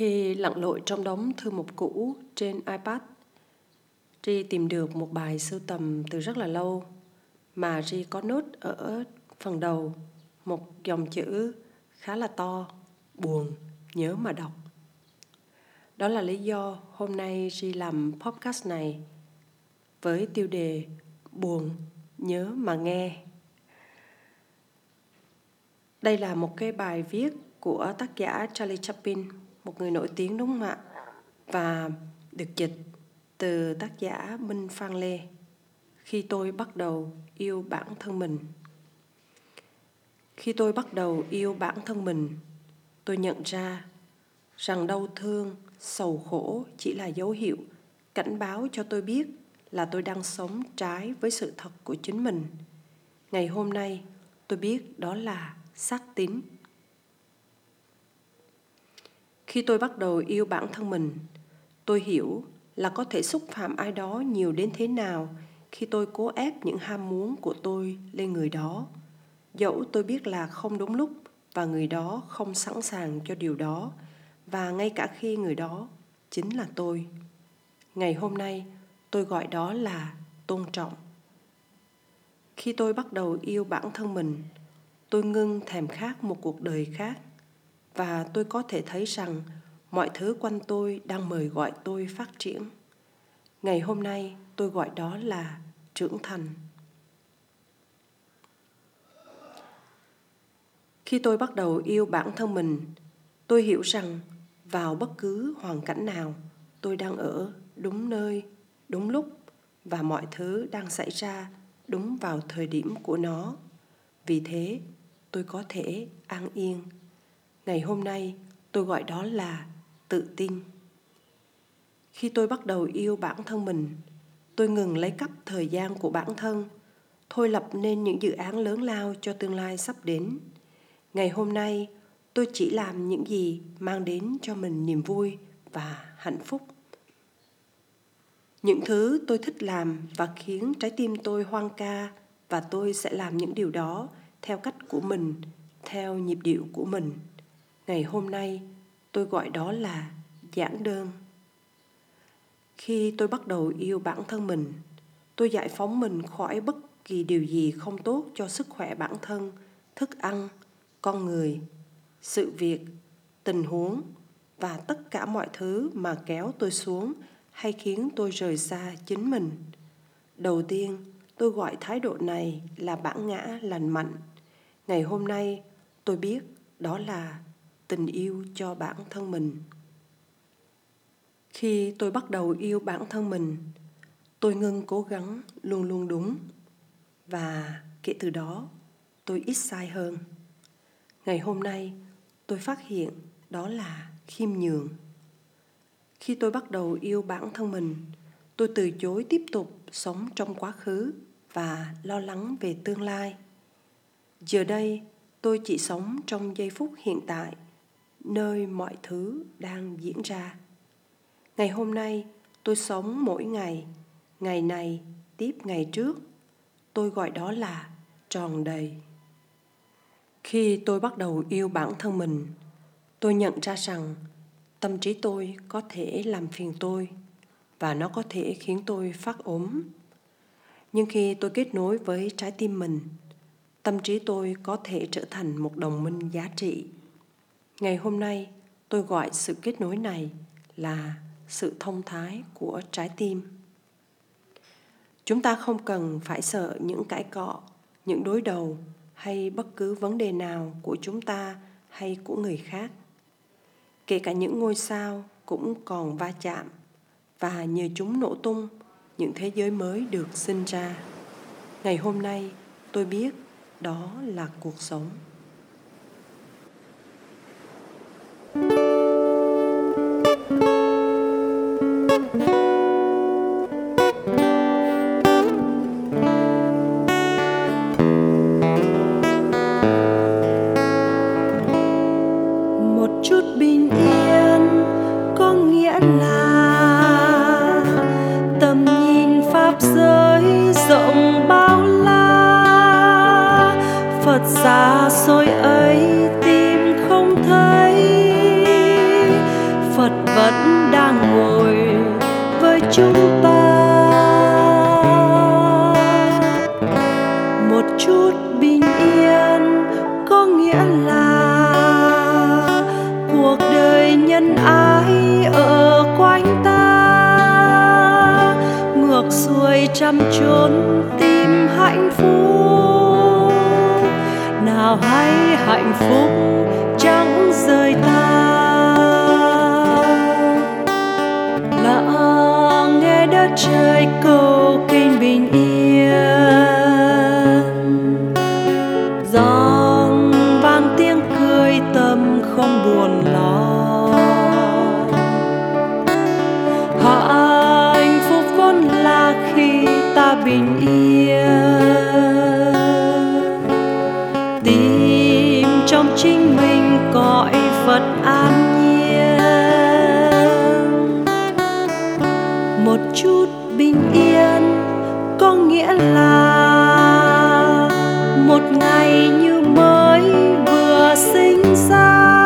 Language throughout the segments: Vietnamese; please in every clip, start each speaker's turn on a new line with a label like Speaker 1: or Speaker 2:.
Speaker 1: Khi lặn lội trong đống thư mục cũ trên iPad, Ri tìm được một bài sưu tầm từ rất là lâu mà Ri có nốt ở phần đầu một dòng chữ khá là to, buồn, nhớ mà đọc. Đó là lý do hôm nay Ri làm podcast này với tiêu đề buồn, nhớ mà nghe. Đây là một cái bài viết của tác giả Charlie Chaplin một người nổi tiếng, đúng không ạ? Và được dịch từ tác giả Minh Phan Lê khi tôi bắt đầu yêu bản thân mình. Khi tôi bắt đầu yêu bản thân mình, tôi nhận ra rằng đau thương, sầu khổ chỉ là dấu hiệu cảnh báo cho tôi biết là tôi đang sống trái với sự thật của chính mình. Ngày hôm nay, tôi biết đó là xác tín khi tôi bắt đầu yêu bản thân mình, tôi hiểu là có thể xúc phạm ai đó nhiều đến thế nào khi tôi cố ép những ham muốn của tôi lên người đó. Dẫu tôi biết là không đúng lúc và người đó không sẵn sàng cho điều đó, và ngay cả khi người đó chính là tôi. Ngày hôm nay, tôi gọi đó là tôn trọng. Khi tôi bắt đầu yêu bản thân mình, tôi ngưng thèm khát một cuộc đời khác và tôi có thể thấy rằng mọi thứ quanh tôi đang mời gọi tôi phát triển. Ngày hôm nay, tôi gọi đó là trưởng thành. Khi tôi bắt đầu yêu bản thân mình, tôi hiểu rằng vào bất cứ hoàn cảnh nào, tôi đang ở đúng nơi, đúng lúc và mọi thứ đang xảy ra đúng vào thời điểm của nó. Vì thế, tôi có thể an yên ngày hôm nay, tôi gọi đó là tự tin. Khi tôi bắt đầu yêu bản thân mình, tôi ngừng lấy cắp thời gian của bản thân, thôi lập nên những dự án lớn lao cho tương lai sắp đến. Ngày hôm nay, tôi chỉ làm những gì mang đến cho mình niềm vui và hạnh phúc. Những thứ tôi thích làm và khiến trái tim tôi hoang ca và tôi sẽ làm những điều đó theo cách của mình, theo nhịp điệu của mình ngày hôm nay, tôi gọi đó là giản đơn. Khi tôi bắt đầu yêu bản thân mình, tôi giải phóng mình khỏi bất kỳ điều gì không tốt cho sức khỏe bản thân, thức ăn, con người, sự việc, tình huống và tất cả mọi thứ mà kéo tôi xuống hay khiến tôi rời xa chính mình. Đầu tiên, tôi gọi thái độ này là bản ngã lành mạnh. Ngày hôm nay, tôi biết đó là tình yêu cho bản thân mình. Khi tôi bắt đầu yêu bản thân mình, tôi ngưng cố gắng luôn luôn đúng. Và kể từ đó, tôi ít sai hơn. Ngày hôm nay, tôi phát hiện đó là khiêm nhường. Khi tôi bắt đầu yêu bản thân mình, tôi từ chối tiếp tục sống trong quá khứ và lo lắng về tương lai. Giờ đây, tôi chỉ sống trong giây phút hiện tại nơi mọi thứ đang diễn ra. Ngày hôm nay, tôi sống mỗi ngày. Ngày này, tiếp ngày trước, tôi gọi đó là tròn đầy. Khi tôi bắt đầu yêu bản thân mình, tôi nhận ra rằng tâm trí tôi có thể làm phiền tôi và nó có thể khiến tôi phát ốm. Nhưng khi tôi kết nối với trái tim mình, tâm trí tôi có thể trở thành một đồng minh giá trị ngày hôm nay, tôi gọi sự kết nối này là sự thông thái của trái tim. Chúng ta không cần phải sợ những cãi cọ, những đối đầu hay bất cứ vấn đề nào của chúng ta hay của người khác. Kể cả những ngôi sao cũng còn va chạm và nhờ chúng nổ tung những thế giới mới được sinh ra. Ngày hôm nay, tôi biết đó là cuộc sống. Phúc chẳng rời ta. Lặng nghe đất trời cầu nghĩa là một ngày như mới vừa sinh ra,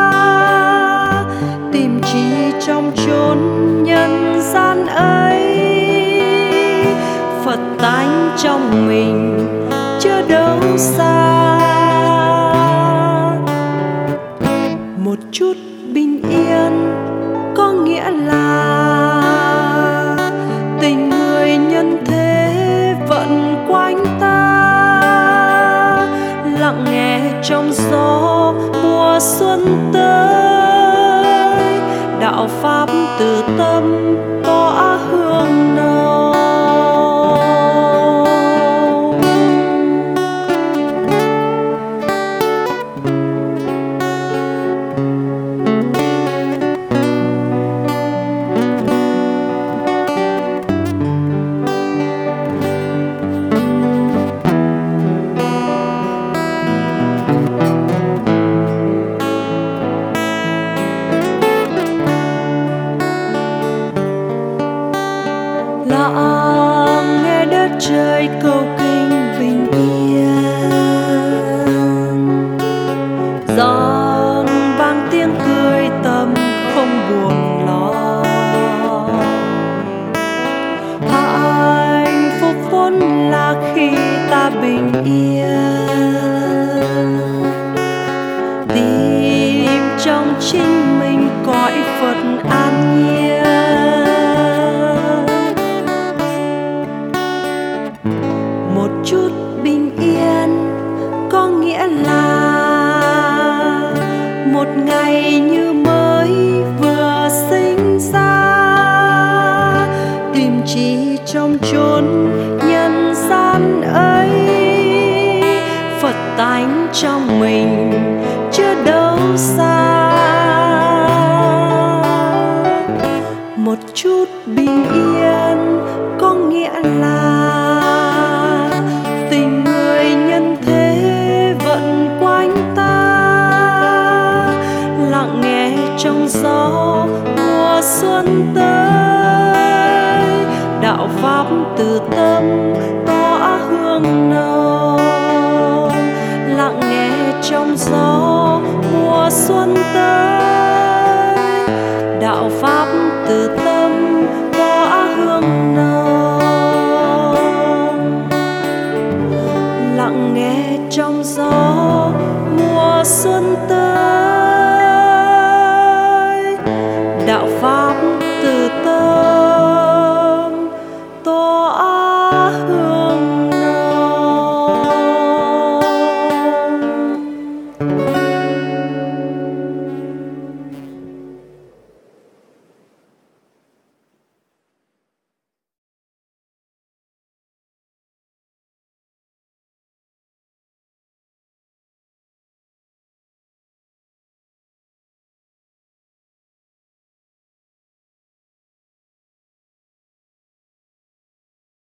Speaker 1: tìm chi trong chốn nhân gian ấy. Phật tánh trong mình chưa đâu xa. Một chút bình yên có nghĩa là quanh ta. Lặng nghe trong gió mùa xuân tới đạo pháp từ tâm nhân gian ấy. Phật tánh trong mình chưa đâu xa. Một chút bình yên có nghĩa là tình người nhân thế vẫn quanh ta. Lặng nghe trong gió mùa xuân tới. tâm tỏa hương nồng. Lặng nghe trong gió mùa xuân tới. Đạo pháp từ tâm tỏa hương nồng. Lặng nghe trong gió mùa xuân tới. Đạo pháp từ tâm